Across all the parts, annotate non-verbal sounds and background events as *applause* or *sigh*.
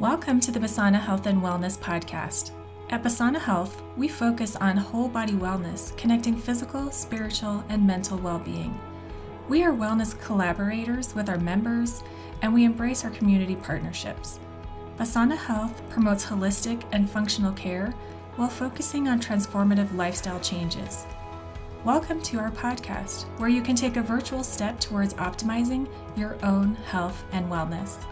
Welcome to the Basana Health and Wellness Podcast. At Basana Health, we focus on whole body wellness, connecting physical, spiritual, and mental well being. We are wellness collaborators with our members, and we embrace our community partnerships. Basana Health promotes holistic and functional care while focusing on transformative lifestyle changes. Welcome to our podcast, where you can take a virtual step towards optimizing your own health and wellness.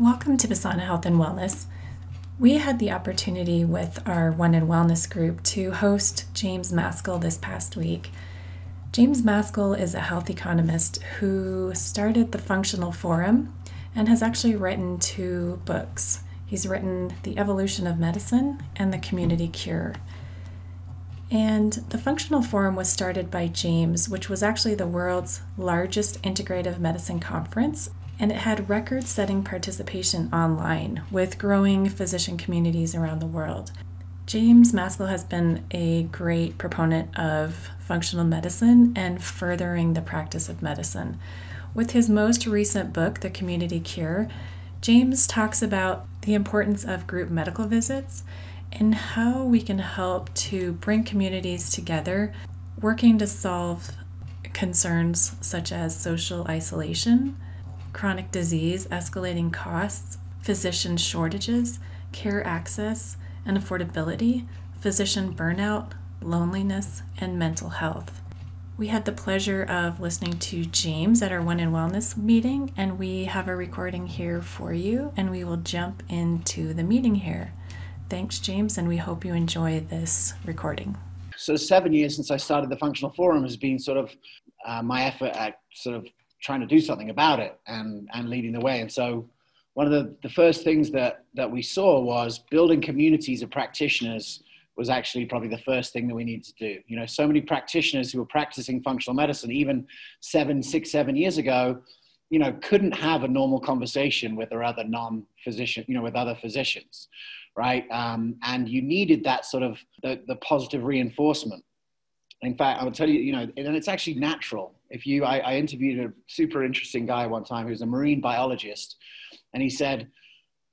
Welcome to Basana Health and Wellness. We had the opportunity with our One in Wellness group to host James Maskell this past week. James Maskell is a health economist who started the Functional Forum and has actually written two books. He's written The Evolution of Medicine and The Community Cure. And the Functional Forum was started by James, which was actually the world's largest integrative medicine conference and it had record setting participation online with growing physician communities around the world. James Maskell has been a great proponent of functional medicine and furthering the practice of medicine. With his most recent book, The Community Cure, James talks about the importance of group medical visits and how we can help to bring communities together, working to solve concerns such as social isolation, chronic disease, escalating costs, physician shortages, care access and affordability, physician burnout, loneliness, and mental health. We had the pleasure of listening to James at our One in Wellness meeting, and we have a recording here for you, and we will jump into the meeting here. Thanks, James, and we hope you enjoy this recording. So, seven years since I started the Functional Forum has been sort of uh, my effort at sort of trying to do something about it and, and leading the way. And so one of the, the first things that, that we saw was building communities of practitioners was actually probably the first thing that we needed to do. You know, so many practitioners who were practicing functional medicine even seven, six, seven years ago, you know, couldn't have a normal conversation with their other non-physician, you know, with other physicians, right? Um, and you needed that sort of the, the positive reinforcement. In fact, I would tell you, you know, and it's actually natural if you, I, I interviewed a super interesting guy one time who's a marine biologist, and he said,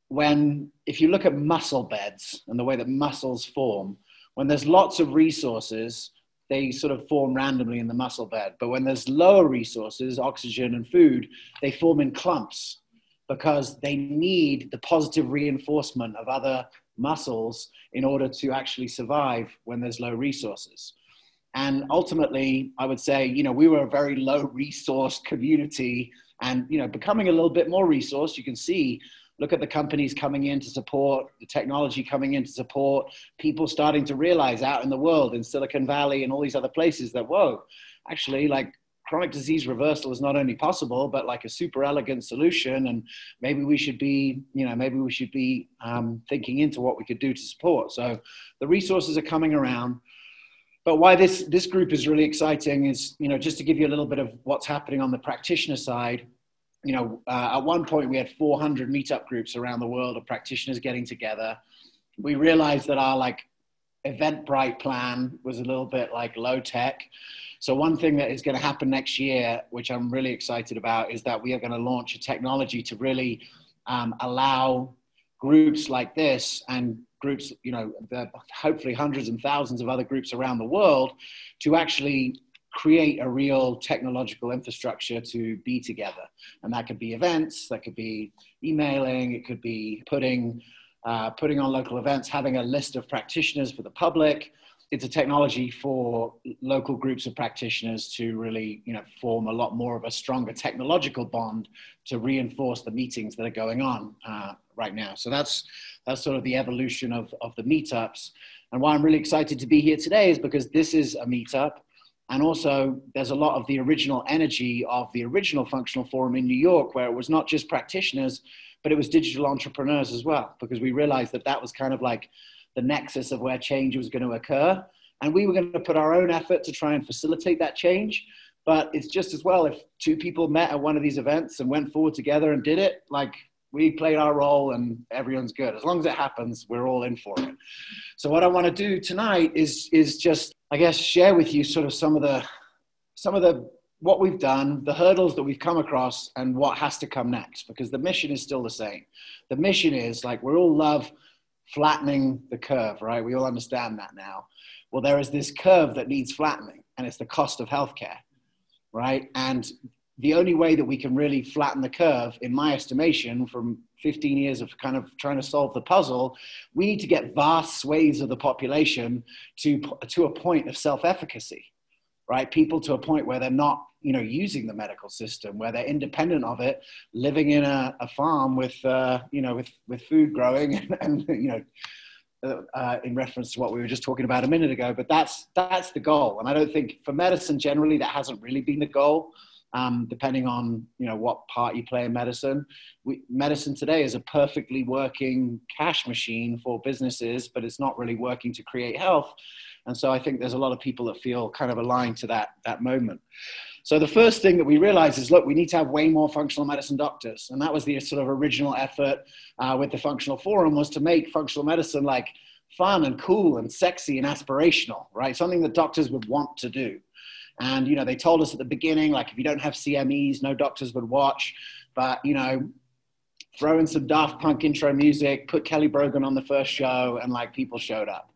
when if you look at mussel beds and the way that mussels form, when there's lots of resources, they sort of form randomly in the mussel bed. But when there's lower resources, oxygen and food, they form in clumps because they need the positive reinforcement of other mussels in order to actually survive when there's low resources. And ultimately, I would say, you know, we were a very low resource community and, you know, becoming a little bit more resource. You can see, look at the companies coming in to support, the technology coming in to support, people starting to realize out in the world, in Silicon Valley and all these other places that, whoa, actually, like chronic disease reversal is not only possible, but like a super elegant solution. And maybe we should be, you know, maybe we should be um, thinking into what we could do to support. So the resources are coming around but why this this group is really exciting is you know just to give you a little bit of what's happening on the practitioner side you know uh, at one point we had 400 meetup groups around the world of practitioners getting together. We realized that our like eventbrite plan was a little bit like low tech so one thing that is going to happen next year which i'm really excited about is that we are going to launch a technology to really um, allow groups like this and groups, you know, hopefully hundreds and thousands of other groups around the world to actually create a real technological infrastructure to be together. And that could be events, that could be emailing, it could be putting, uh, putting on local events, having a list of practitioners for the public. It's a technology for local groups of practitioners to really, you know, form a lot more of a stronger technological bond to reinforce the meetings that are going on uh, right now. So that's that's sort of the evolution of, of the meetups. And why I'm really excited to be here today is because this is a meetup. And also, there's a lot of the original energy of the original functional forum in New York, where it was not just practitioners, but it was digital entrepreneurs as well, because we realized that that was kind of like the nexus of where change was going to occur. And we were going to put our own effort to try and facilitate that change. But it's just as well if two people met at one of these events and went forward together and did it, like we played our role and everyone's good. As long as it happens, we're all in for it. So what I want to do tonight is is just I guess share with you sort of some of the some of the what we've done, the hurdles that we've come across, and what has to come next, because the mission is still the same. The mission is like we all love flattening the curve, right? We all understand that now. Well, there is this curve that needs flattening, and it's the cost of healthcare, right? And the only way that we can really flatten the curve, in my estimation, from 15 years of kind of trying to solve the puzzle, we need to get vast swathes of the population to, to a point of self efficacy right? People to a point where they're not, you know, using the medical system, where they're independent of it, living in a, a farm with, uh, you know, with, with food growing *laughs* and, and you know, uh, uh, in reference to what we were just talking about a minute ago. But that's, that's the goal. And I don't think for medicine generally, that hasn't really been the goal. Um, depending on you know what part you play in medicine. We, medicine today is a perfectly working cash machine for businesses, but it's not really working to create health. And so I think there's a lot of people that feel kind of aligned to that, that moment. So the first thing that we realized is, look, we need to have way more functional medicine doctors. And that was the sort of original effort uh, with the functional forum was to make functional medicine like fun and cool and sexy and aspirational, right? Something that doctors would want to do. And, you know, they told us at the beginning, like, if you don't have CMEs, no doctors would watch. But, you know, throw in some Daft Punk intro music, put Kelly Brogan on the first show, and like people showed up,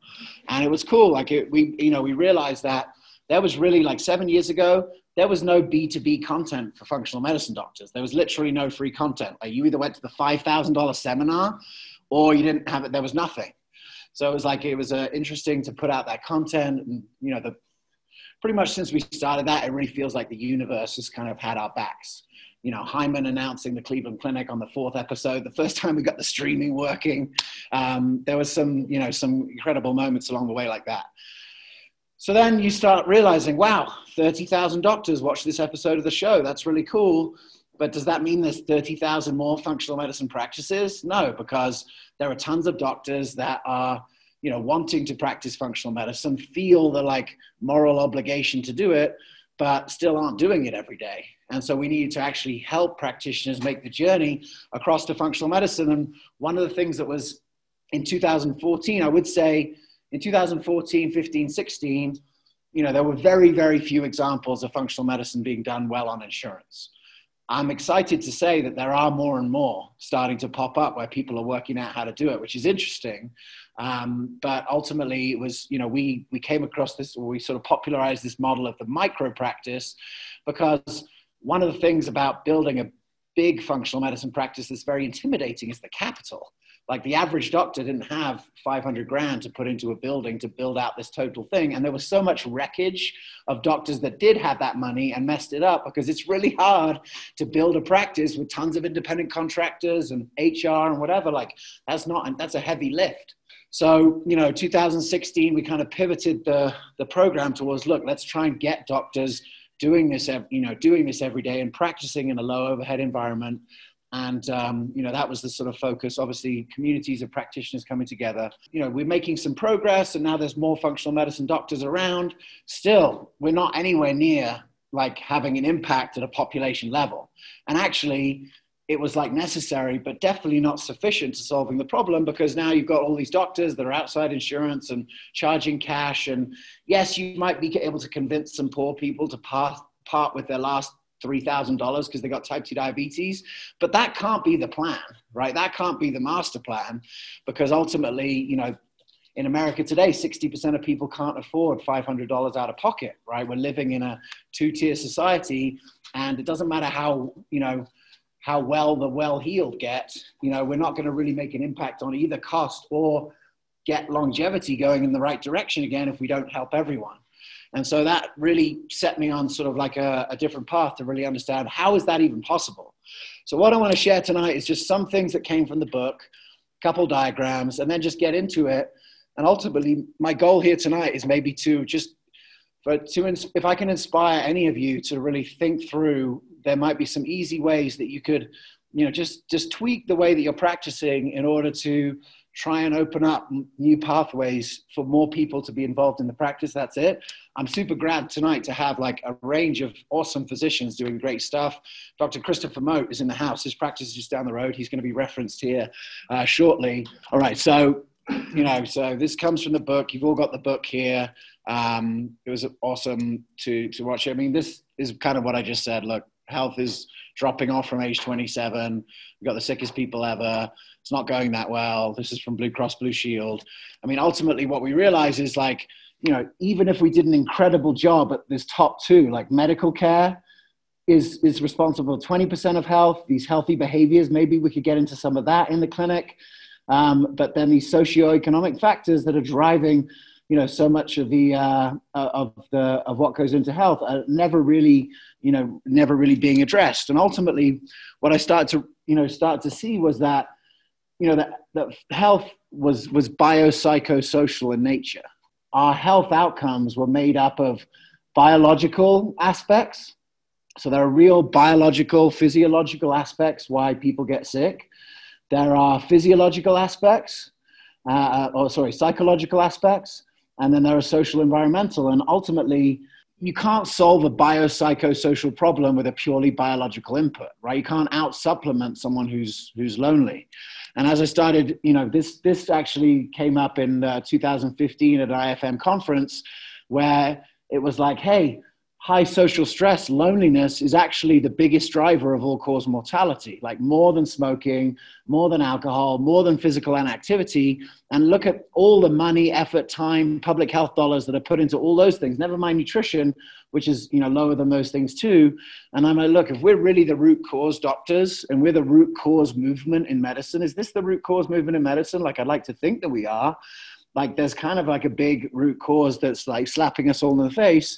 and it was cool. Like it, we, you know, we realized that there was really like seven years ago, there was no B2B content for functional medicine doctors. There was literally no free content. Like you either went to the $5,000 seminar or you didn't have it. There was nothing. So it was like, it was uh, interesting to put out that content and, you know, the, pretty much since we started that, it really feels like the universe has kind of had our backs you know, Hyman announcing the Cleveland Clinic on the fourth episode, the first *laughs* time we got the streaming working. Um, there was some, you know, some incredible moments along the way like that. So then you start realizing, wow, 30,000 doctors watch this episode of the show. That's really cool. But does that mean there's 30,000 more functional medicine practices? No, because there are tons of doctors that are, you know, wanting to practice functional medicine, feel the like moral obligation to do it, but still aren't doing it every day. And so we need to actually help practitioners make the journey across to functional medicine. And one of the things that was in 2014, I would say in 2014, 15, 16, you know, there were very, very few examples of functional medicine being done well on insurance. I'm excited to say that there are more and more starting to pop up where people are working out how to do it, which is interesting. Um, but ultimately, it was, you know, we, we came across this, or we sort of popularized this model of the micro practice because one of the things about building a big functional medicine practice that's very intimidating is the capital. Like the average doctor didn't have 500 grand to put into a building to build out this total thing. And there was so much wreckage of doctors that did have that money and messed it up because it's really hard to build a practice with tons of independent contractors and HR and whatever. Like that's not, that's a heavy lift. So, you know, 2016, we kind of pivoted the, the program towards look, let's try and get doctors doing this, you know, doing this every day and practicing in a low overhead environment. And, um, you know, that was the sort of focus. Obviously, communities of practitioners coming together. You know, we're making some progress and now there's more functional medicine doctors around. Still, we're not anywhere near like having an impact at a population level. And actually, it was like necessary, but definitely not sufficient to solving the problem because now you've got all these doctors that are outside insurance and charging cash. And yes, you might be able to convince some poor people to part, part with their last $3,000 because they got type 2 diabetes. But that can't be the plan, right? That can't be the master plan because ultimately, you know, in America today, 60% of people can't afford $500 out of pocket, right? We're living in a two tier society and it doesn't matter how, you know, how well the well-heeled get, you know, we're not going to really make an impact on either cost or get longevity going in the right direction again if we don't help everyone. And so that really set me on sort of like a, a different path to really understand how is that even possible. So what I want to share tonight is just some things that came from the book, a couple diagrams, and then just get into it. And ultimately, my goal here tonight is maybe to just, but to if I can inspire any of you to really think through there might be some easy ways that you could, you know, just just tweak the way that you're practicing in order to try and open up new pathways for more people to be involved in the practice. That's it. I'm super glad tonight to have like a range of awesome physicians doing great stuff. Dr. Christopher Moat is in the house. His practice is just down the road. He's going to be referenced here uh, shortly. All right. So, you know, so this comes from the book. You've all got the book here. Um, it was awesome to, to watch. I mean, this, is kind of what I just said. Look, health is dropping off from age 27. We've got the sickest people ever. It's not going that well. This is from Blue Cross Blue Shield. I mean, ultimately, what we realize is like, you know, even if we did an incredible job at this top two, like medical care is, is responsible 20% of health, these healthy behaviors, maybe we could get into some of that in the clinic. Um, but then these socioeconomic factors that are driving you know so much of the uh, uh, of the of what goes into health are never really you know never really being addressed. And ultimately what i started to you know start to see was that you know that, that health was was biopsychosocial in nature. Our health outcomes were made up of biological aspects. So there are real biological physiological aspects why people get sick. There are physiological aspects uh, or sorry psychological aspects and then there are social environmental. And ultimately you can't solve a biopsychosocial problem with a purely biological input right? You can't out supplement someone who's who's lonely. And as i started you know this this actually came up in uh, 2015 at an ifm conference where it was like hey high social stress, loneliness is actually the biggest driver of all cause mortality, like more than smoking, more than alcohol, more than physical inactivity. And look at all the money, effort, time, public health dollars that are put into all those things, never mind nutrition, which is you know lower than those things too. And I'm like, look, if we're really the root cause doctors and we're the root cause movement in medicine, is this the root cause movement in medicine? Like I'd like to think that we are like there's kind of like a big root cause that's like slapping us all in the face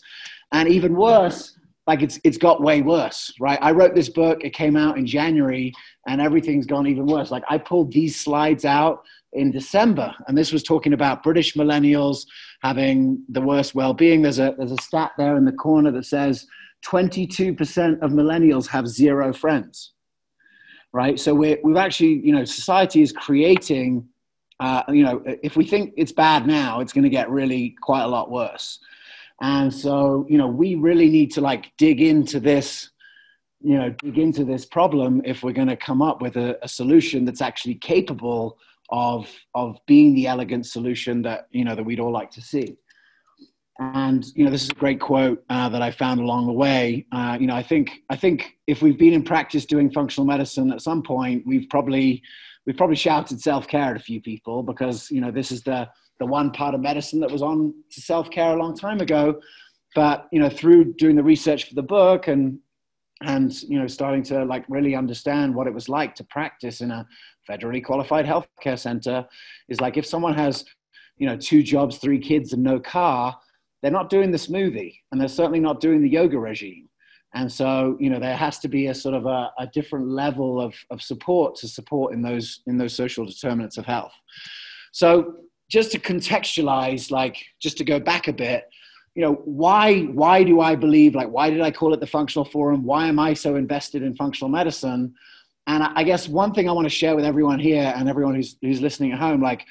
and even worse like it's it's got way worse right? I wrote this book it came out in january and everything's gone even worse. Like i pulled these slides out in december and this was talking about british millennials having the worst well-being. There's a there's a stat there in the corner that says 22% of millennials have zero friends right? So we we've actually you know society is creating uh, you know if we think it's bad now it's going to get really quite a lot worse and so, you know, we really need to like dig into this, you know, dig into this problem if we're going to come up with a, a solution that's actually capable of of being the elegant solution that you know that we'd all like to see. And you know, this is a great quote uh, that I found along the way. Uh, you know, I think I think if we've been in practice doing functional medicine at some point, we've probably we've probably shouted self care at a few people because you know this is the the one part of medicine that was on to self care a long time ago. But you know, through doing the research for the book and and you know, starting to like really understand what it was like to practice in a federally qualified healthcare center, is like if someone has you know two jobs, three kids, and no car, they're not doing the smoothie, and they're certainly not doing the yoga regime. And so, you know, there has to be a sort of a, a different level of, of support to support in those in those social determinants of health. So just to contextualize, like just to go back a bit, you know, why why do I believe like why did I call it the functional forum? Why am I so invested in functional medicine? And I guess one thing I want to share with everyone here and everyone who's who's listening at home, like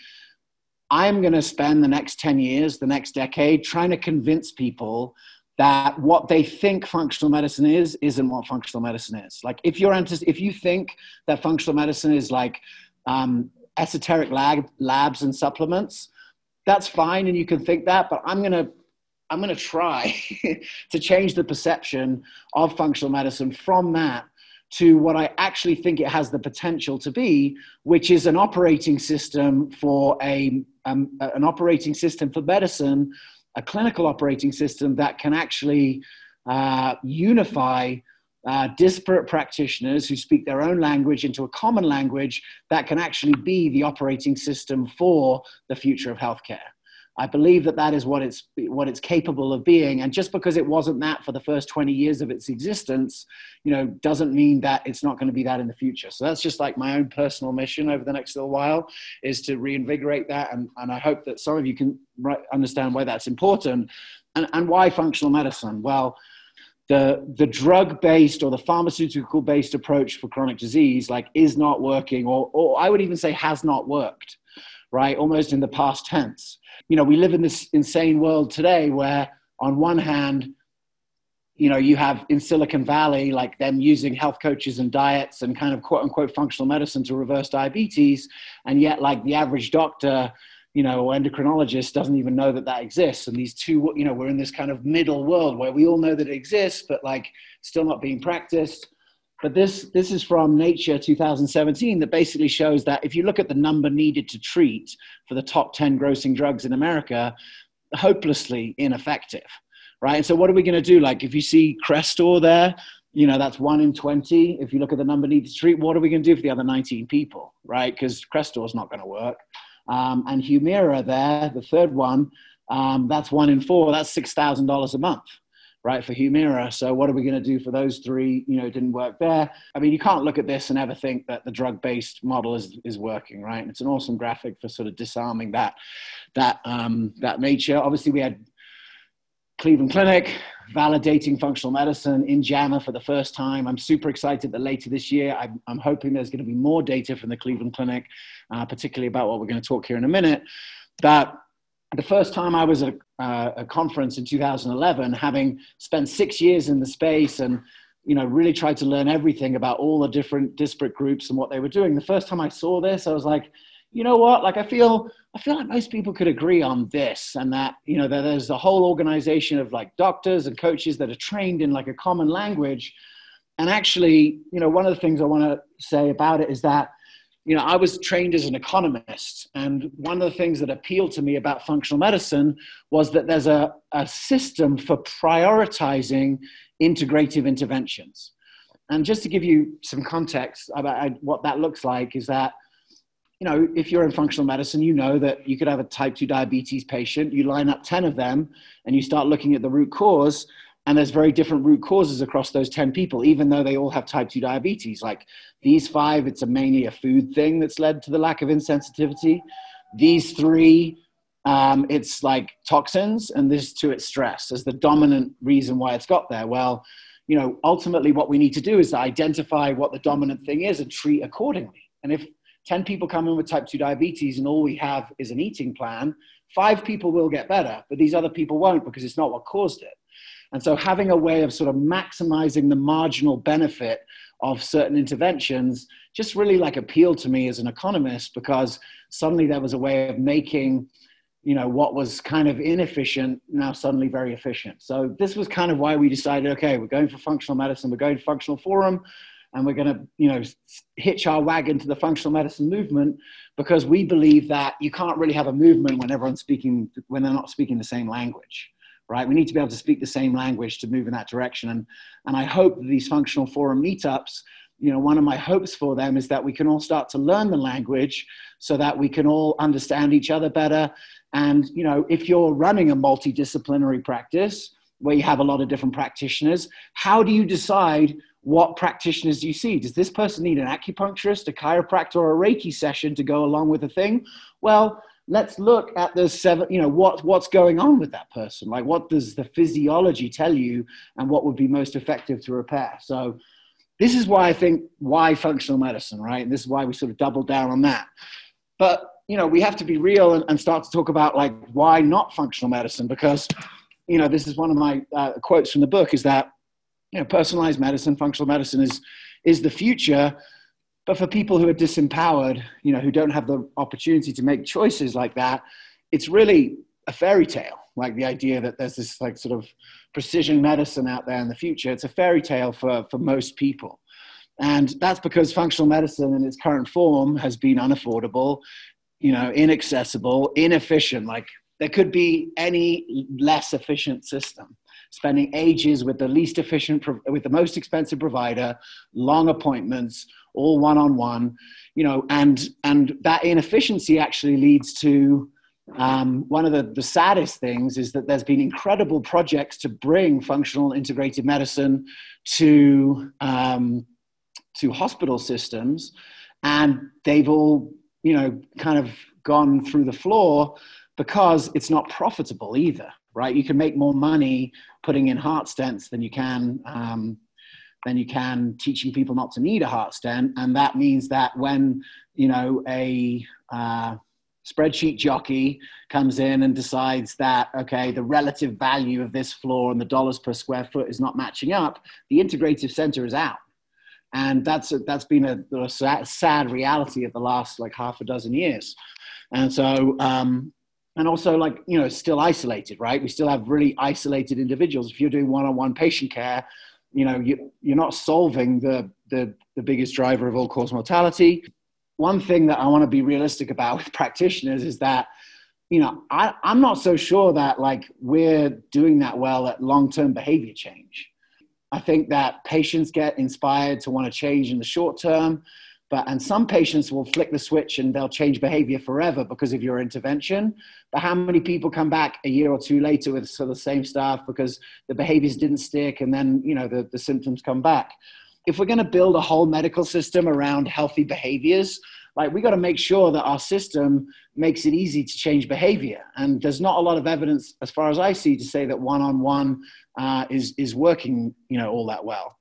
I'm going to spend the next 10 years, the next decade, trying to convince people that what they think functional medicine is isn't what functional medicine is. Like if you're if you think that functional medicine is like um, esoteric lab, labs and supplements, that's fine and you can think that, but I'm going to I'm going to try *laughs* to change the perception of functional medicine from that to what I actually think it has the potential to be, which is an operating system for a um, an operating system for medicine, a clinical operating system that can actually uh, unify uh, disparate practitioners who speak their own language into a common language that can actually be the operating system for the future of healthcare. I believe that that is what it's what it's capable of being, and just because it wasn't that for the first 20 years of its existence, you know, doesn't mean that it's not going to be that in the future. So that's just like my own personal mission over the next little while is to reinvigorate that, and, and I hope that some of you can understand why that's important, and, and why functional medicine. Well, the, the drug based or the pharmaceutical based approach for chronic disease like is not working or, or i would even say has not worked right almost in the past tense. You know we live in this insane world today where on one hand you know you have in silicon valley like them using health coaches and diets and kind of quote unquote functional medicine to reverse diabetes and yet like the average doctor you know, endocrinologist doesn't even know that that exists. And these two, you know, we're in this kind of middle world where we all know that it exists, but like still not being practiced. But this, this is from Nature 2017 that basically shows that if you look at the number needed to treat for the top 10 grossing drugs in America, hopelessly ineffective, right? And so what are we going to do? Like if you see Crestor there, you know, that's one in 20. If you look at the number needed to treat, what are we going to do for the other 19 people, right? Because Crestor is not going to work. Um, and Humira there, the third one, um, that's one in four. That's $6,000 a month, right, for Humira. So what are we going to do for those three? You know, didn't work there. I mean, you can't look at this and ever think that the drug-based model is, is working, right? And it's an awesome graphic for sort of disarming that, that, um, that nature. Obviously, we had Cleveland Clinic validating functional medicine in JAMA for the first time. I'm super excited that later this year, I'm, I'm hoping there's going to be more data from the Cleveland Clinic, uh, particularly about what we're going to talk here in a minute. That the first time I was at a, uh, a, conference in 2011, having spent six years in the space and you know really tried to learn everything about all the different disparate groups and what they were doing. The first time I saw this, I was like, you know what? Like I feel I feel like most people could agree on this, and that you know that there's a whole organization of like doctors and coaches that are trained in like a common language. And actually, you know, one of the things I want to say about it is that you know, I was trained as an economist, and one of the things that appealed to me about functional medicine was that there's a, a system for prioritizing integrative interventions. And just to give you some context about uh, what that looks like, is that you know, if you're in functional medicine, you know that you could have a type 2 diabetes patient, you line up 10 of them, and you start looking at the root cause, and there's very different root causes across those 10 people, even though they all have type 2 diabetes. Like these five, it's a mainly a food thing that's led to the lack of insensitivity. These three, um, it's like toxins, and this two, it's stress as the dominant reason why it's got there. Well, you know, ultimately, what we need to do is identify what the dominant thing is and treat accordingly. And if 10 people come in with type 2 diabetes and all we have is an eating plan, five people will get better, but these other people won't because it's not what caused it. And so having a way of sort of maximizing the marginal benefit of certain interventions just really like appealed to me as an economist because suddenly there was a way of making you know what was kind of inefficient now suddenly very efficient. So this was kind of why we decided okay we're going for functional medicine we're going to functional forum and we're going to you know hitch our wagon to the functional medicine movement because we believe that you can't really have a movement when everyone's speaking when they're not speaking the same language right? We need to be able to speak the same language to move in that direction. And and i hope these functional forum meetups you know one of my hopes for them is that we can all start to learn the language so that we can all understand each other better. And you know if you're running a multidisciplinary practice where you have a lot of different practitioners how do you decide what practitioners you see? Does this person need an acupuncturist, a chiropractor, or a Reiki session to go along with the thing? Well, let's look at the seven, you know, what, what's going on with that person? Like, what does the physiology tell you, and what would be most effective to repair? So, this is why I think why functional medicine, right? And this is why we sort of double down on that. But, you know, we have to be real and, and start to talk about like why not functional medicine because, you know, this is one of my uh, quotes from the book is that you know, personalized medicine, functional medicine is, is the future. But for people who are disempowered, you know, who don't have the opportunity to make choices like that, it's really a fairy tale. Like the idea that there's this like sort of precision medicine out there in the future. It's a fairy tale for, for most people. And that's because functional medicine in its current form has been unaffordable, you know, inaccessible, inefficient. Like there could be any less efficient system spending ages with the least efficient, with the most expensive provider, long appointments, all one on one, you know, and, and that inefficiency actually leads to um, one of the, the saddest things is that there's been incredible projects to bring functional integrated medicine to, um, to hospital systems, and they've all, you know, kind of gone through the floor because it's not profitable either right? You can make more money putting in heart stents than you can um, than you can teaching people not to need a heart stent, and that means that when you know a uh, spreadsheet jockey comes in and decides that okay the relative value of this floor and the dollars per square foot is not matching up the integrative center is out. And that's a, that's been a, a sad, sad, reality of the last like half a dozen years. And so um, and also like you know still isolated right? We still have really isolated individuals. If you're doing one-on-one patient care you know you, you're not solving the, the the biggest driver of all cause mortality. One thing that i want to be realistic about *laughs* with practitioners is that you know I, i'm not so sure that like we're doing that well at long-term behavior change. I think that patients get inspired to want to change in the short term, but and some patients will flick the switch and they'll change behavior forever because of your intervention. But how many people come back a year or two later with sort of the same stuff because the behaviors didn't stick and then you know the, the symptoms come back? If we're going to build a whole medical system around healthy behaviors, like we got to make sure that our system makes it easy to change behavior and there's not a lot of evidence as far as i see to say that one-on-one uh, is is working you know all that well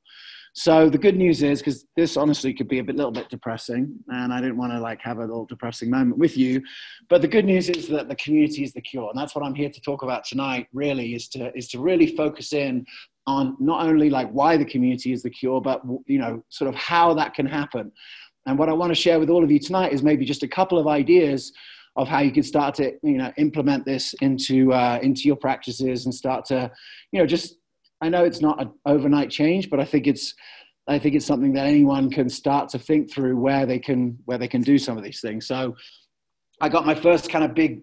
so the good news is because this honestly could be a bit, little bit depressing and i didn't want to like have a little depressing moment with you. But the good news is that the community is the cure and that's what i'm here to talk about tonight really is to is to really focus in on not only like why the community is the cure but you know sort of how that can happen. And what I want to share with all of you tonight is maybe just a couple of ideas of how you can start to you know implement this into uh, into your practices and start to you know just I know it's not an overnight change, but I think it's I think it's something that anyone can start to think through where they can where they can do some of these things. So I got my first kind of big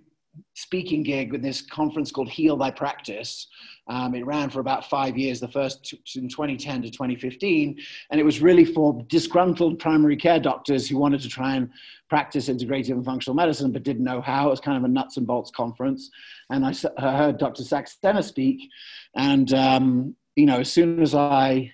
speaking gig with this conference called Heal Thy Practice. Um, it ran for about five years, the first in 2010 to 2015. And it was really for disgruntled primary care doctors who wanted to try and practice integrative and functional medicine but didn't know how. It was kind of a nuts and bolts conference. And I heard Dr. Saxena speak. And, um, you know, as soon as I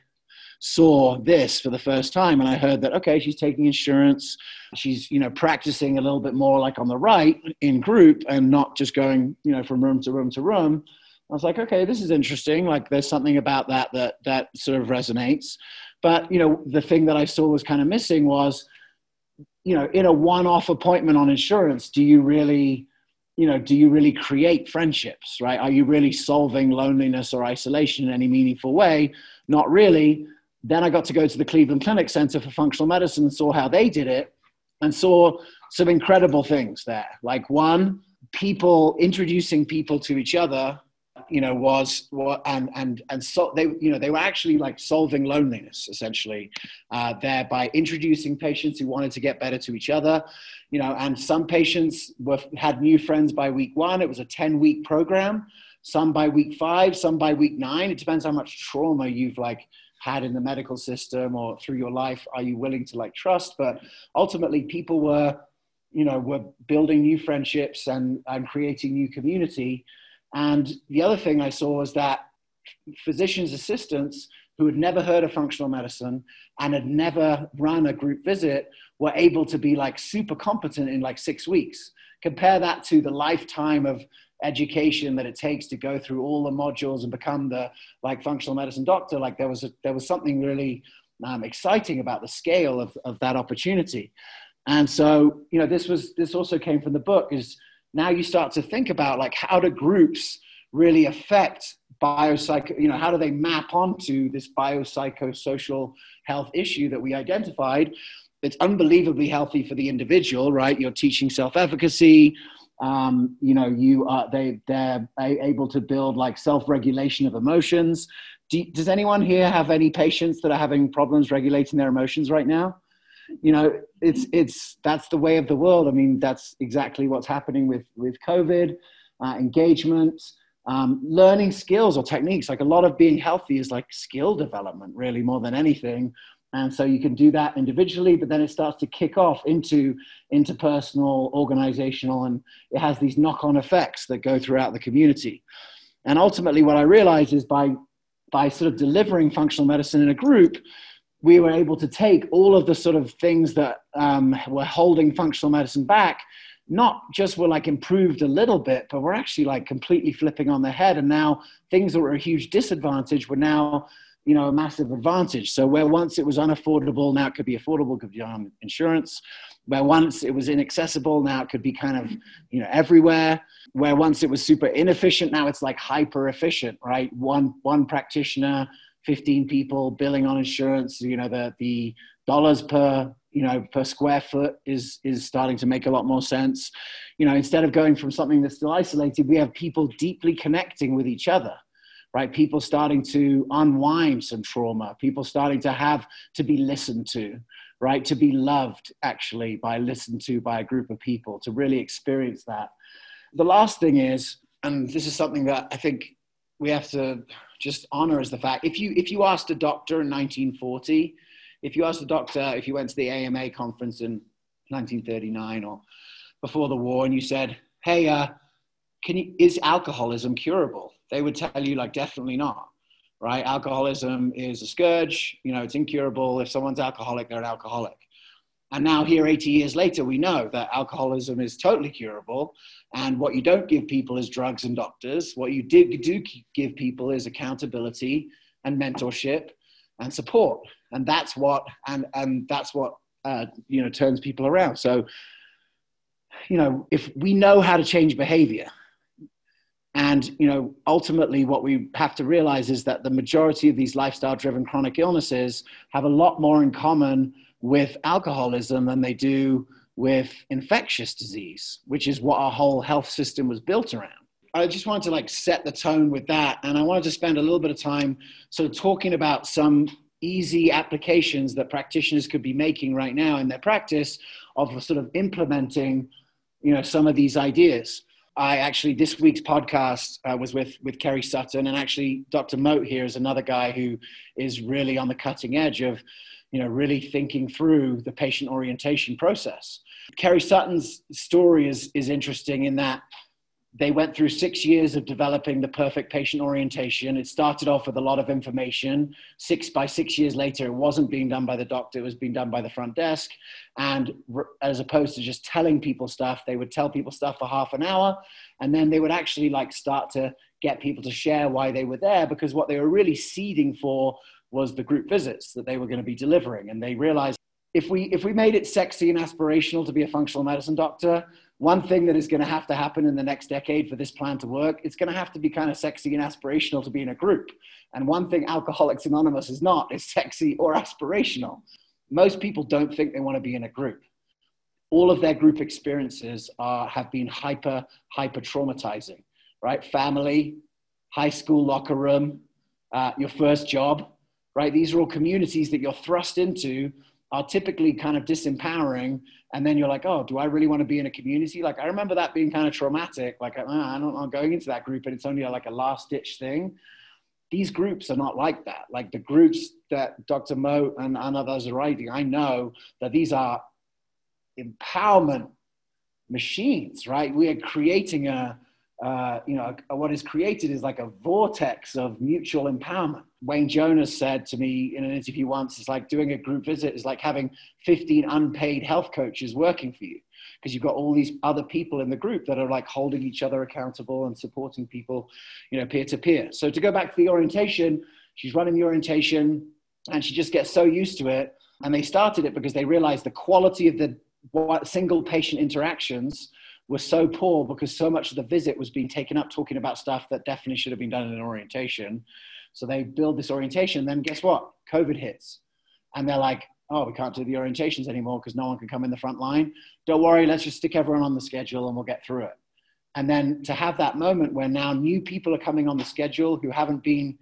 saw this for the first time and I heard that, okay, she's taking insurance. She's, you know, practicing a little bit more like on the right in group and not just going, you know, from room to room to room. I was like, okay, this is interesting. Like there's something about that that that sort of resonates. But you know, the thing that I saw was kind of missing was, you know, in a one-off appointment on insurance, do you really, you know, do you really create friendships, right? Are you really solving loneliness or isolation in any meaningful way? Not really. Then I got to go to the Cleveland Clinic Center for Functional Medicine and saw how they did it and saw some incredible things there. Like, one, people introducing people to each other you know was what and and and so they you know they were actually like solving loneliness essentially uh, there by introducing patients who wanted to get better to each other you know and some patients were had new friends by week one it was a 10 week program some by week five some by week nine it depends how much trauma you've like had in the medical system or through your life are you willing to like trust? But ultimately people were you know were building new friendships and and creating new community. And the other thing i saw was that physicians assistants who had never heard of functional medicine and had never run a group visit were able to be like super competent in like six weeks. Compare that to the lifetime of education that it takes to go through all the modules and become the like functional medicine doctor like there was a, there was something really um, exciting about the scale of, of that opportunity. And so you know this was this also came from the book is now you start to think about like how do groups really affect biopsych you know how do they map onto this biopsychosocial health issue that we identified? It's unbelievably healthy for the individual right? You're teaching self-efficacy um, you know you are they they're able to build like self-regulation of emotions. Do, does anyone here have any patients that are having problems regulating their emotions right now? You know it's it's that's the way of the world. I mean that's exactly what's happening with with covid uh, engagement. Um, learning skills or techniques like a lot of being healthy is like skill development really more than anything and so you can do that individually but then it starts to kick off into interpersonal organizational and it has these knock-on effects that go throughout the community and ultimately what i realized is by by sort of delivering functional medicine in a group we were able to take all of the sort of things that um, were holding functional medicine back not just were like improved a little bit, but we're actually like completely flipping on their head. And now things that were a huge disadvantage were now you know, a massive advantage. So where once it was unaffordable, now it could be affordable, could be on insurance. Where once it was inaccessible, now it could be kind of, you know, everywhere. Where once it was super inefficient, now it's like hyper efficient, right? One one practitioner 15 people billing on insurance. You know, the, the dollars per, you know, per square foot is, is starting to make a lot more sense. You know, instead of going from something that's still isolated, we have people deeply connecting with each other right? People starting to unwind some trauma, people starting to have to be listened to, right? To be loved actually by listened to by a group of people, to really experience that. The last thing is, and this is something that I think we have to just honor as the fact if you if you asked a doctor in 1940 if you asked a doctor if you went to the ama conference in 1939 or before the war and you said hey uh, can you, is alcoholism curable they would tell you like definitely not right? Alcoholism is a scourge. You know it's incurable. If someone's alcoholic they're an alcoholic. And now here 80 years later we know that alcoholism is totally curable. And what you don't give people is drugs and doctors. What you do, give people is accountability and mentorship and support. And that's what and and that's what uh, you know turns people around. So you know if we know how to change behavior and you know, ultimately, what we have to realize is that the majority of these lifestyle-driven chronic illnesses have a lot more in common with alcoholism than they do with infectious disease, which is what our whole health system was built around. I just wanted to like set the tone with that, and I wanted to spend a little bit of time sort of talking about some easy applications that practitioners could be making right now in their practice of sort of implementing, you know, some of these ideas. I actually this week's podcast uh, was with with Kerry Sutton, and actually Dr. Moat here is another guy who is really on the cutting edge of, you know, really thinking through the patient orientation process. Kerry Sutton's story is is interesting in that they went through six years of developing the perfect patient orientation. It started off with a lot of information. Six by six years later, it wasn't being done by the doctor, it was being done by the front desk. And as opposed to just telling people stuff, they would tell people stuff for half an hour. And then they would actually like start to get people to share why they were there because what they were really seeding for was the group visits that they were going to be delivering. And they realized if we, if we made it sexy and aspirational to be a functional medicine doctor, one thing that is going to have to happen in the next decade for this plan to work, it's going to have to be kind of sexy and aspirational to be in a group. And one thing Alcoholics Anonymous is not is sexy or aspirational. Most people don't think they want to be in a group. All of their group experiences are, have been hyper, hyper traumatizing, right? Family, high school locker room, uh, your first job, right? These are all communities that you're thrust into are typically kind of disempowering and then you're like oh do i really want to be in a community? Like i remember that being kind of traumatic like oh, i don't i'm going into that group and it's only like a last ditch thing. These groups are not like that. Like the groups that dr mo and, and others are writing i know that these are empowerment machines right? We are creating a uh, you know, what is created is like a vortex of mutual empowerment. Wayne Jonas said to me in an interview once, it's like doing a group visit is like having 15 unpaid health coaches working for you because you've got all these other people in the group that are like holding each other accountable and supporting people, you know, peer to peer. So to go back to the orientation, she's running the orientation and she just gets so used to it. And they started it because they realized the quality of the single patient interactions were so poor because so much of the visit was being taken up talking about stuff that definitely should have been done in an orientation. So they build this orientation. Then guess what? COVID hits. And they're like, oh, we can't do the orientations anymore because no one can come in the front line. Don't worry, let's just stick everyone on the schedule and we'll get through it. And then to have that moment where now new people are coming on the schedule who haven't been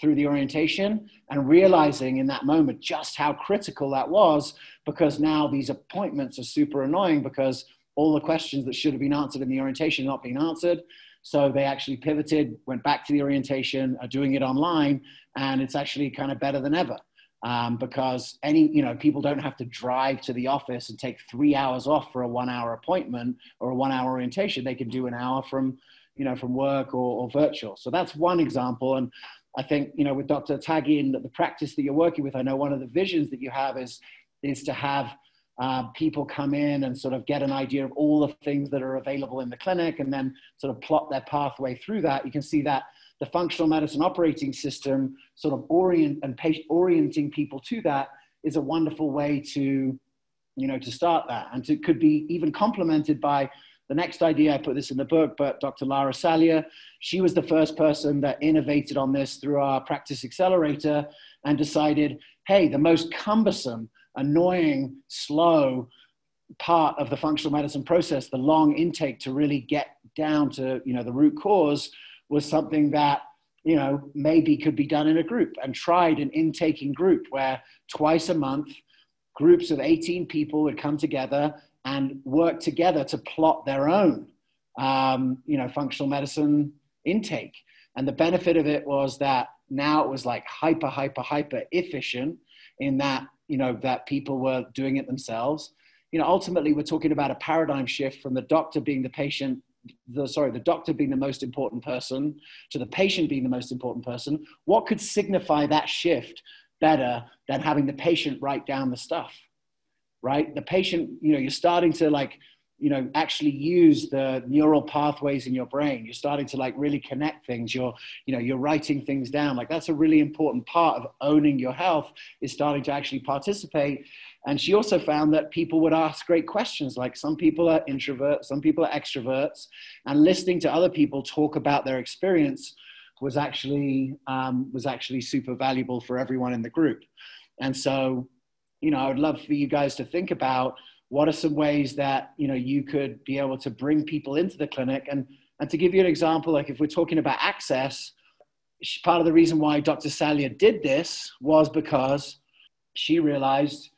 through the orientation and realizing in that moment just how critical that was because now these appointments are super annoying because all the questions that should have been answered in the orientation are not being answered. So they actually pivoted, went back to the orientation, are doing it online, and it's actually kind of better than ever. Um, because any you know people don't have to drive to the office and take three hours off for a one hour appointment or a one hour orientation. They can do an hour from you know from work or, or virtual. So that's one example. And i think you know with dr taggi and the practice that you're working with i know one of the visions that you have is is to have uh, people come in and sort of get an idea of all the things that are available in the clinic and then sort of plot their pathway through that. You can see that the functional medicine operating system sort of orient and patient, orienting people to that is a wonderful way to, you know, to start that. And it could be even complemented by the next idea, I put this in the book, but Dr. Lara Salyer, she was the first person that innovated on this through our practice accelerator and decided, hey, the most cumbersome, annoying, slow part of the functional medicine process, the long intake to really get down to, you know, the root cause was something that you know, maybe could be done in a group and tried an intaking group where twice a month groups of 18 people would come together and work together to plot their own, um, you know, functional medicine intake. And the benefit of it was that now it was like hyper, hyper, hyper efficient in that, you know, that people were doing it themselves. You know, ultimately, we're talking about a paradigm shift from the doctor being the patient the sorry the doctor being the most important person to the patient being the most important person what could signify that shift better than having the patient write down the stuff right the patient you know you're starting to like you know actually use the neural pathways in your brain. You're starting to like really connect things. You're you know you're writing things down. Like that's a really important part of owning your health is starting to actually participate. And she also found that people would ask great questions. Like some people are introverts, some people are extroverts, and listening to other people talk about their experience was actually um, was actually super valuable for everyone in the group. And so, you know, I would love for you guys to think about what are some ways that you know you could be able to bring people into the clinic and and to give you an example, like if we're talking about access, part of the reason why Dr. Salyer did this was because she realized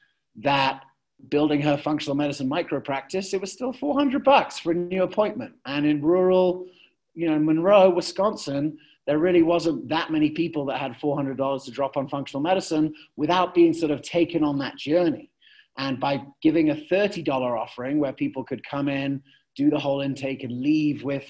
that building her functional medicine micro practice, it was still 400 bucks for a new appointment. And in rural, you know, Monroe, Wisconsin, there really wasn't that many people that had $400 to drop on functional medicine without being sort of taken on that journey. And by giving a $30 offering where people could come in, do the whole intake and leave with,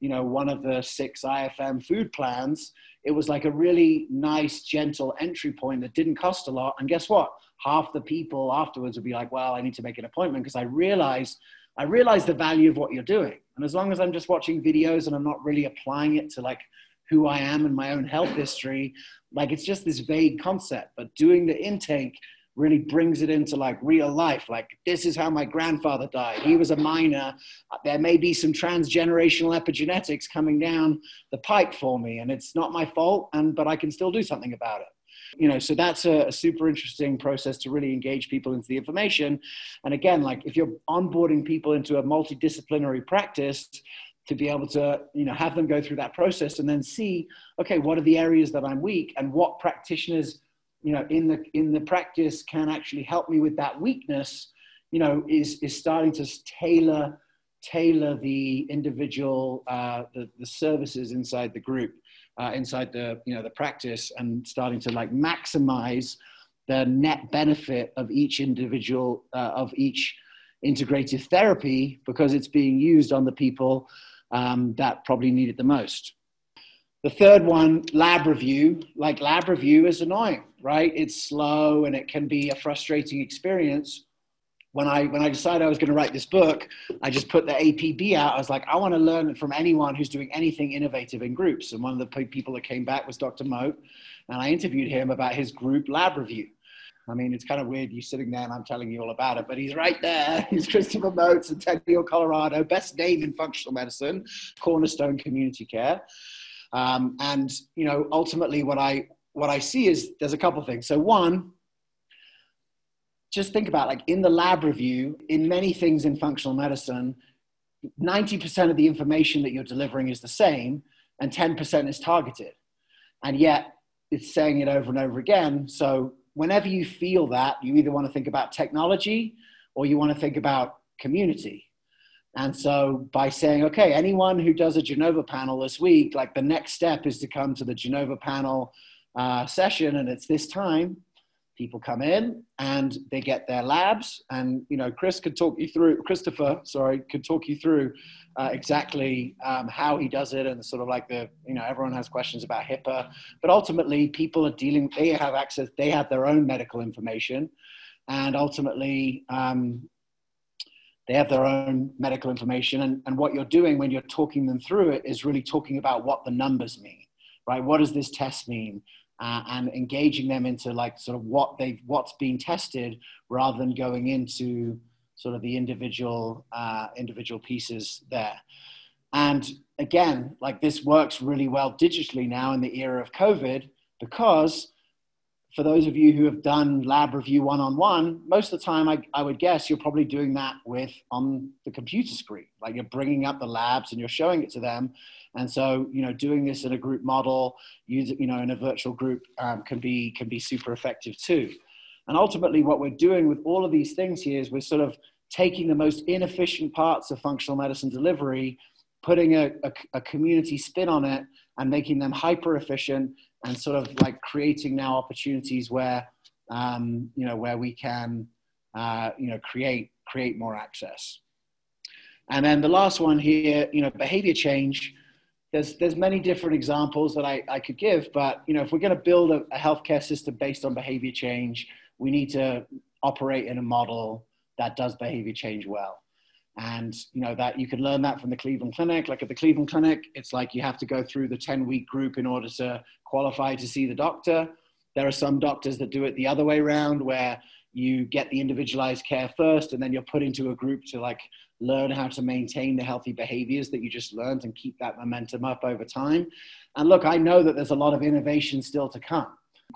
you know, one of the six IFM food plans, it was like a really nice, gentle entry point that didn't cost a lot. And guess what? half the people afterwards would be like, well, I need to make an appointment because I realize I realize the value of what you're doing. And as long as I'm just watching videos and I'm not really applying it to like who I am and my own health history, like it's just this vague concept. But doing the intake really brings it into like real life. Like this is how my grandfather died. He was a miner. There may be some transgenerational epigenetics coming down the pipe for me, and it's not my fault. And but I can still do something about it you know so that's a, a, super interesting process to really engage people into the information and again like if you're onboarding people into a multidisciplinary practice to be able to you know have them go through that process and then see okay what are the areas that i'm weak and what practitioners you know in the in the practice can actually help me with that weakness you know is is starting to tailor tailor the individual uh, the, the services inside the group uh, inside the you know the practice and starting to like maximize the net benefit of each individual uh, of each integrative therapy because it's being used on the people um, that probably need it the most. The third one, lab review. Like lab review is annoying, right? It's slow and it can be a frustrating experience when I when I decided I was going to write this book, I just put the APB out. I was like, I want to learn from anyone who's doing anything innovative in groups. And one of the people that came back was Dr. Moat, and I interviewed him about his group lab review. I mean, it's kind of weird you sitting there and I'm telling you all about it, but he's right there. *laughs* He's Christopher Moats, Centennial, Colorado, best name in functional medicine, Cornerstone Community Care. Um, and you know, ultimately, what I what I see is there's a couple things. So one, just think about like in the lab review, in many things in functional medicine, 90% of the information that you're delivering is the same and 10% is targeted. And yet it's saying it over and over again. So whenever you feel that, you either want to think about technology or you want to think about community. And so by saying, okay, anyone who does a Genova panel this week, like the next step is to come to the Genova panel uh, session and it's this time, people come in and they get their labs. And you know chris could talk you through christopher sorry could talk you through uh, exactly um, how he does it and sort of like the you know everyone has questions about hipaa. But ultimately people are dealing they have access they have their own medical information. And ultimately um, they have their own medical information. And, and what you're doing when you're talking them through it is really talking about what the numbers mean right? What does this test mean uh, and engaging them into like sort of what they what's being tested rather than going into sort of the individual uh, individual pieces there. And again, like this works really well digitally now in the era of COVID because for those of you who have done lab review one-on-one, most of the time I, I would guess you're probably doing that with on the computer screen. Like you're bringing up the labs and you're showing it to them. And so, you know, doing this in a group model, you know, in a virtual group um, can be can be super effective too. And ultimately, what we're doing with all of these things here is we're sort of taking the most inefficient parts of functional medicine delivery, putting a, a, a community spin on it, and making them hyper efficient and sort of like creating now opportunities where um, you know where we can uh, you know create create more access and then the last one here you know behavior change there's there's many different examples that I, I could give but you know if we're going to build a, a healthcare system based on behavior change we need to operate in a model that does behavior change well. And you know that you can learn that from the cleveland clinic. Like at the cleveland clinic it's like you have to go through the 10 week group in order to qualify to see the doctor. There are some doctors that do it the other way around where you get the individualized care first and then you're put into a group to like learn how to maintain the healthy behaviors that you just learned and keep that momentum up over time and look i know that there's a lot of innovation still to come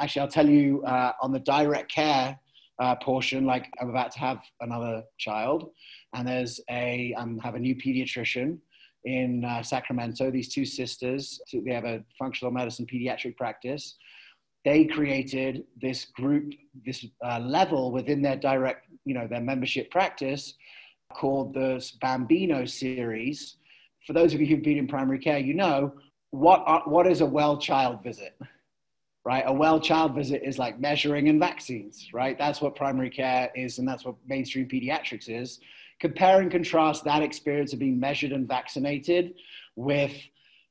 actually i'll tell you uh, on the direct care uh, portion like i'm about to have another child and there's a I um, have a new pediatrician in uh, Sacramento. These two sisters, they have a functional medicine pediatric practice. They created this group, this uh, level within their direct, you know, their membership practice called the Bambino series. For those of you who've been in primary care, you know what are, what is a well child visit, right? A well child visit is like measuring and vaccines, right? That's what primary care is, and that's what mainstream pediatrics is compare and contrast that experience of being measured and vaccinated with,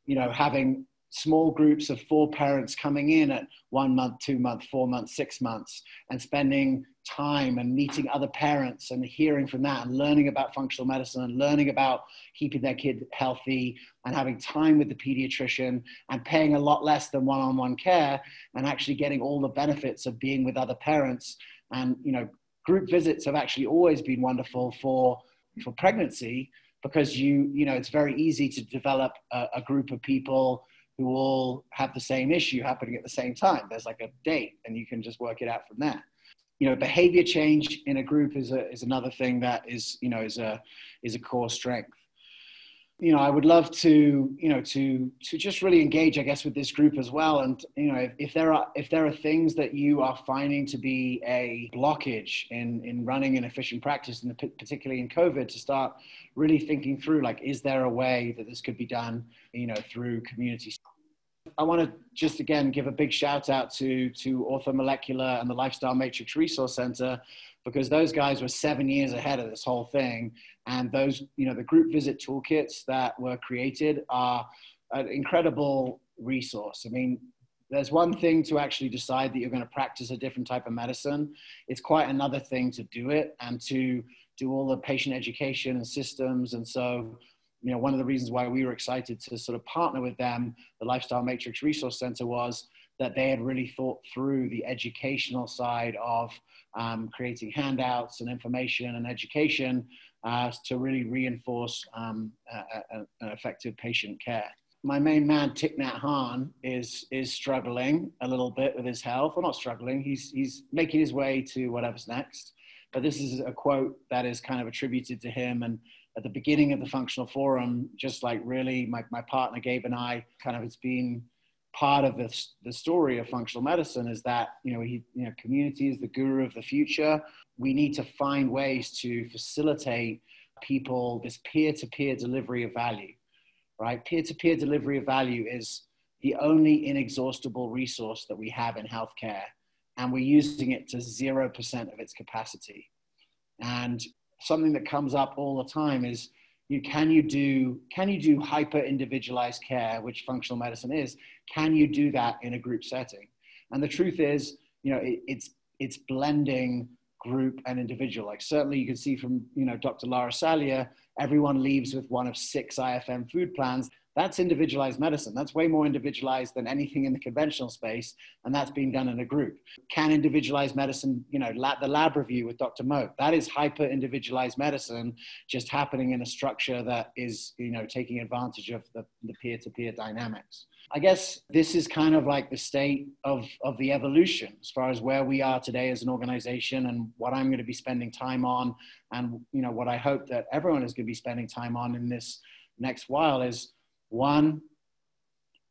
you know, having small groups of four parents coming in at one month, two month, four months, six months, and spending time and meeting other parents and hearing from that and learning about functional medicine and learning about keeping their kid healthy and having time with the pediatrician and paying a lot less than one-on-one care and actually getting all the benefits of being with other parents. And you know group visits have actually always been wonderful for for pregnancy because you you know it's very easy to develop a, a, group of people who all have the same issue happening at the same time there's like a date and you can just work it out from there you know behavior change in a group is a, is another thing that is you know is a is a core strength you know, I would love to, you know, to to just really engage, I guess, with this group as well. And you know, if, if there are if there are things that you are finding to be a blockage in in running an efficient practice, and particularly in COVID, to start really thinking through, like, is there a way that this could be done, you know, through community. I want to just again give a big shout out to to Orthomolecular and the Lifestyle Matrix Resource Center because those guys were seven years ahead of this whole thing. And those, you know, the group visit toolkits that were created are an incredible resource. I mean, there's one thing to actually decide that you're going to practice a different type of medicine. It's quite another thing to do it and to do all the patient education and systems. And so, you know, one of the reasons why we were excited to sort of partner with them, the Lifestyle Matrix Resource Center, was that they had really thought through the educational side of um, creating handouts and information and education uh, to really reinforce um, an effective patient care. My main man, Thich Nhat is, is struggling a little bit with his health. Well, not struggling, he's, he's making his way to whatever's next. But this is a quote that is kind of attributed to him. And at the beginning of the functional forum, just like really my, my partner Gabe and I, kind of it's been part of this, the story of functional medicine is that you know he you know community is the guru of the future. We need to find ways to facilitate people this peer-to-peer delivery of value right? Peer-to-peer delivery of value is the only inexhaustible resource that we have in healthcare and we're using it to 0% of its capacity. And something that comes up all the time is you can you do can you do hyper individualized care which functional medicine is can you do that in a group setting? And the truth is you know it, it's it's blending group and individual. Like certainly you can see from you know dr lara Salyer everyone leaves with one of six ifm food plans that's individualized medicine. That's way more individualized than anything in the conventional space, and that's being done in a group. Can individualized medicine, you know, lab, the lab review with Dr. Moat, that is hyper individualized medicine just happening in a structure that is, you know, taking advantage of the, the peer-to-peer dynamics. I guess this is kind of like the state of, of the evolution as far as where we are today as an organization and what I'm going to be spending time on and you know what I hope that everyone is going to be spending time on in this next while is one,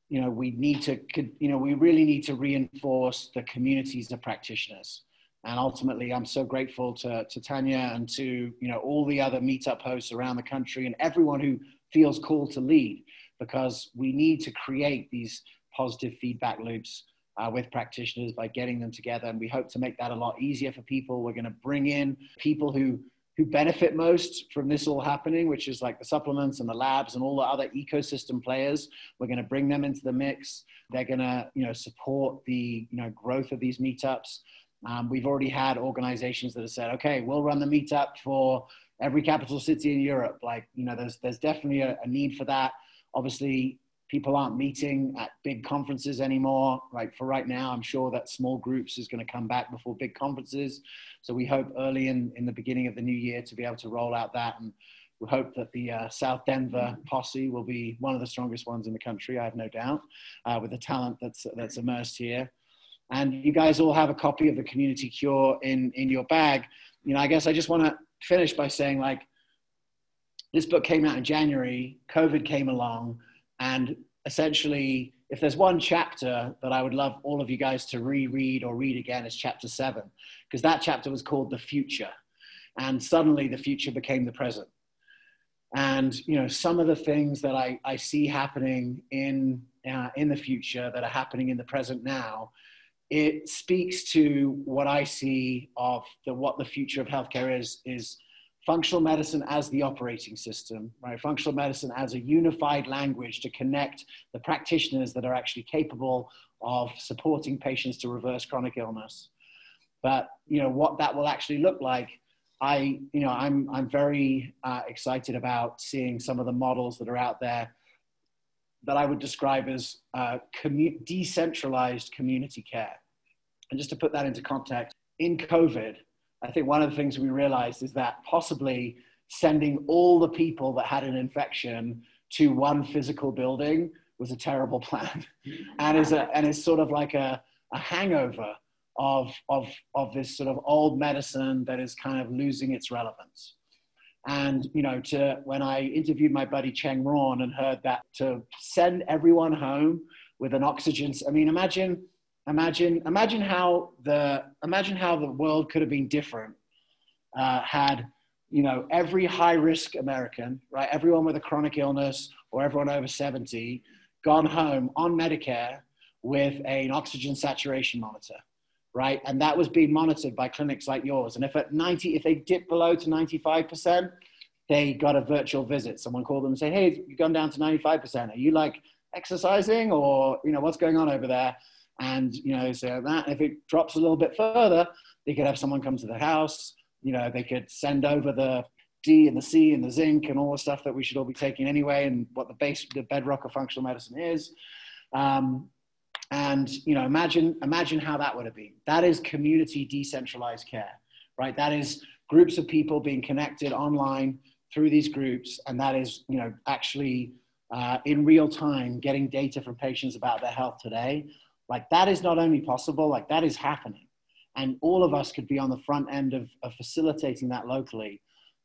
you know, we need to, you know, we really need to reinforce the communities of practitioners. And ultimately, I'm so grateful to, to Tanya and to, you know, all the other meetup hosts around the country and everyone who feels called to lead because we need to create these positive feedback loops uh, with practitioners by getting them together. And we hope to make that a lot easier for people. We're going to bring in people who who benefit most from this all happening, which is like the supplements and the labs and all the other ecosystem players. We're going to bring them into the mix. They're going to, you know, support the, you know, growth of these meetups. Um, we've already had organizations that have said, okay, we'll run the meetup for every capital city in Europe. Like, you know, there's, there's definitely a, a need for that. Obviously, people aren't meeting at big conferences anymore. Like for right now, I'm sure that small groups is going to come back before big conferences. So we hope early in, in the beginning of the new year to be able to roll out that. And we hope that the uh, South Denver posse will be one of the strongest ones in the country, I have no doubt, uh, with the talent that's, that's immersed here. And you guys all have a copy of the Community Cure in, in your bag. You know, I guess I just want to finish by saying like, this book came out in January, COVID came along, and essentially, if there's one chapter that I would love all of you guys to reread or read again, is chapter seven, because that chapter was called The Future. And suddenly the future became the present. And, you know, some of the things that I, I see happening in, uh, in the future that are happening in the present now, it speaks to what I see of the, what the future of healthcare is, is functional medicine as the operating system, right? Functional medicine as a unified language to connect the practitioners that are actually capable of supporting patients to reverse chronic illness. But you know what that will actually look like. I, you know, I'm I'm very uh, excited about seeing some of the models that are out there that I would describe as uh, commu- decentralized community care. And just to put that into context, in COVID, I think one of the things we realized is that possibly sending all the people that had an infection to one physical building was a terrible *laughs* plan and is a and is sort of like a, a hangover of, of, of this sort of old medicine that is kind of losing its relevance. And, you know, to, when I interviewed my buddy Cheng Ruan and heard that to send everyone home with an oxygen, I mean, imagine imagine imagine how the imagine how the world could have been different uh, had you know every high risk American, right, everyone with a chronic illness or everyone over 70 gone home on Medicare with an oxygen saturation monitor, right, and that was being monitored by clinics like yours. And if at 90, if they dip below to 95 percent, they got a virtual visit. Someone called them and said, "Hey, you've gone down to 95 percent. Are you like exercising or you know what's going on over there?" And, you know, so that if it drops a little bit further, they could have someone come to the house, you know, they could send over the D and the C and the zinc and all the stuff that we should all be taking anyway, and what the base, the bedrock of functional medicine is. Um, and you know, imagine imagine how that would have been. That is community decentralized care, right? That is groups of people being connected online through these groups, and that is you know actually uh, in real time getting data from patients about their health today like that is not only possible, like that is happening. And all of us could be on the front end of, of facilitating that locally.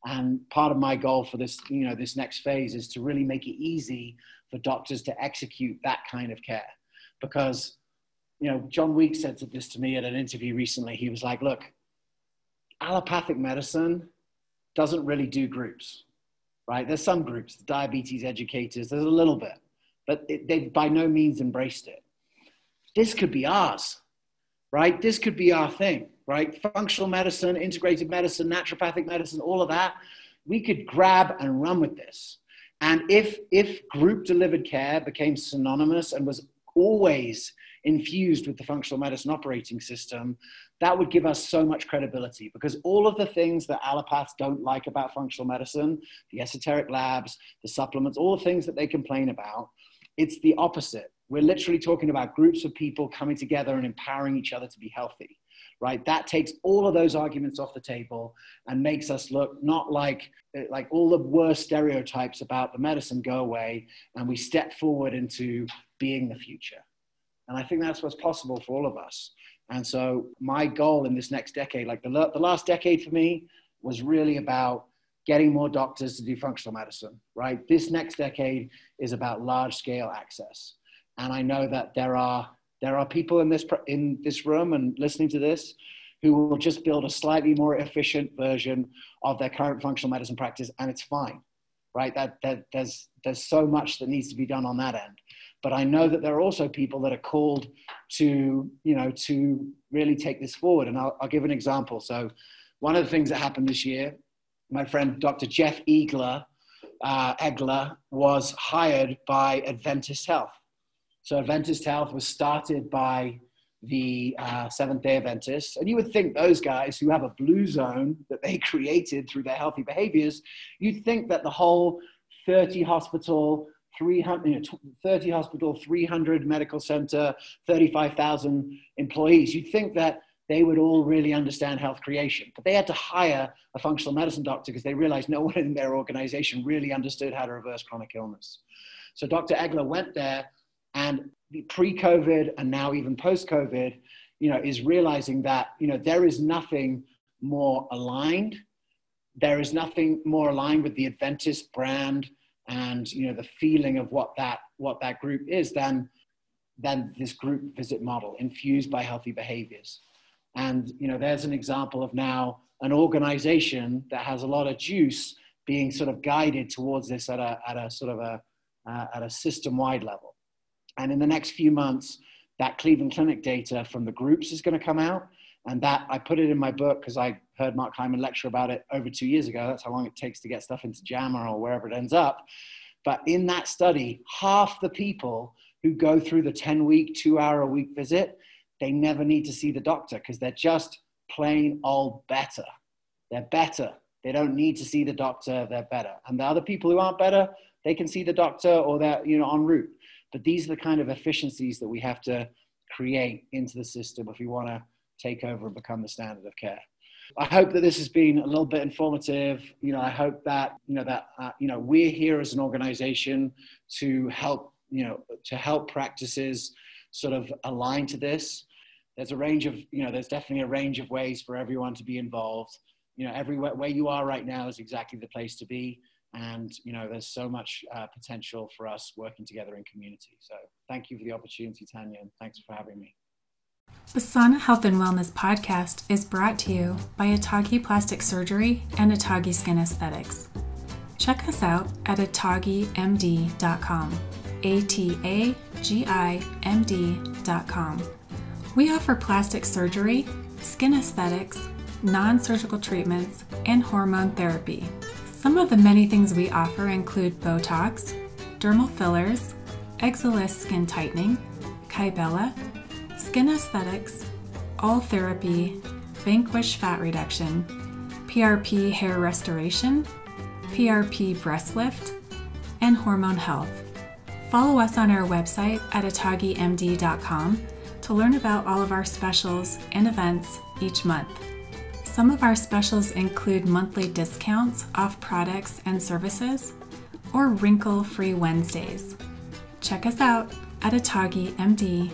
And part of my goal for this, you know, this next phase is to really make it easy for doctors to execute that kind of care. Because, you know, John Weeks said this to me at an interview recently. He was like, look, allopathic medicine doesn't really do groups, right? There's some groups, diabetes educators, there's a little bit, but it, they've by no means embraced it this could be ours, right? This could be our thing, right? Functional medicine, integrated medicine, naturopathic medicine, all of that. We could grab and run with this. And if, if group delivered care became synonymous and was always infused with the functional medicine operating system, that would give us so much credibility because all of the things that allopaths don't like about functional medicine, the esoteric labs, the supplements, all the things that they complain about, it's the opposite. We're literally talking about groups of people coming together and empowering each other to be healthy right? That takes all of those arguments off the table and makes us look not like eh, like all the worst stereotypes about the medicine go away, and we step forward into being the future. And I think that's what's possible for all of us. And so my goal in this next decade, like the, the last decade for me, was really about getting more doctors to do functional medicine, right? This next decade is about large scale access. And I know that there are there are people in this, in this room and listening to this who will just build a slightly more efficient version of their current functional medicine practice, and it's fine, right? That, that there's, there's so much that needs to be done on that end. But I know that there are also people that are called to, you know, to really take this forward. And I'll, I'll give an example. So one of the things that happened this year, my friend Dr. Jeff Egler, uh, Egler was hired by Adventist Health. So Adventist Health was started by the uh, Seventh day Adventists. And you would think those guys who have a blue zone that they *laughs* created through their healthy behaviors, you'd think that the whole 30 hospital, 300, you know, 30 hospital, 300 medical center, 35,000 employees, you'd think that they would all really understand health creation. But they had to hire a functional medicine doctor because they realized no one in their organization really understood how to reverse chronic illness. So Dr. Egler went there and pre-COVID and now even post-COVID, you know, is realizing that you know there is nothing more aligned. There is nothing more aligned with the Adventist brand and you know the feeling of what that what that group is than than this group visit model infused by healthy behaviors. And you know, there's an example of now an organization that has a lot of juice being sort of guided towards this at a, at a sort of a, uh, at a system-wide level. And in the next few months, that Cleveland Clinic data from the groups is going to come out. And that I put it in my book because I heard Mark Hyman lecture about it over two years ago. That's how long it takes to get stuff into JAMA or wherever it ends up. But in that study, half the people who go through the 10 week, two hour a week visit, they never need to see the doctor because they're just plain old better. They're better. They don't need to see the doctor. They're better. And the other people who aren't better, they can see the doctor or they're you know en route. But these are the kind of efficiencies that we have to create into the system if we want to take over and become the standard of care. I hope that this has been a little bit informative. You know, I hope that you know that uh, you know we're here as an organization to help you know to help practices sort of align to this. There's a range of you know there's definitely a range of ways for everyone to be involved. You know, everywhere where you are right now is exactly the place to be and you know there's so much uh, potential for us working together in community so thank you for the opportunity tanya and thanks for having me the Sana Health and Wellness podcast is brought to you by Atagi Plastic Surgery and Atagi Skin Aesthetics. Check us out at atagimd.com. A T A G I M D.com. We offer plastic surgery, skin aesthetics, non surgical treatments, and hormone therapy. Some of the many things we offer include Botox, dermal fillers, Exilis skin tightening, Kybella, skin aesthetics, all therapy, Vanquish fat reduction, PRP hair restoration, PRP breast lift, and hormone health. Follow us on our website at atagimd.com to learn about all of our specials and events each month. Some of our specials include monthly discounts off products and services or wrinkle free Wednesdays. Check us out at atagimd.com.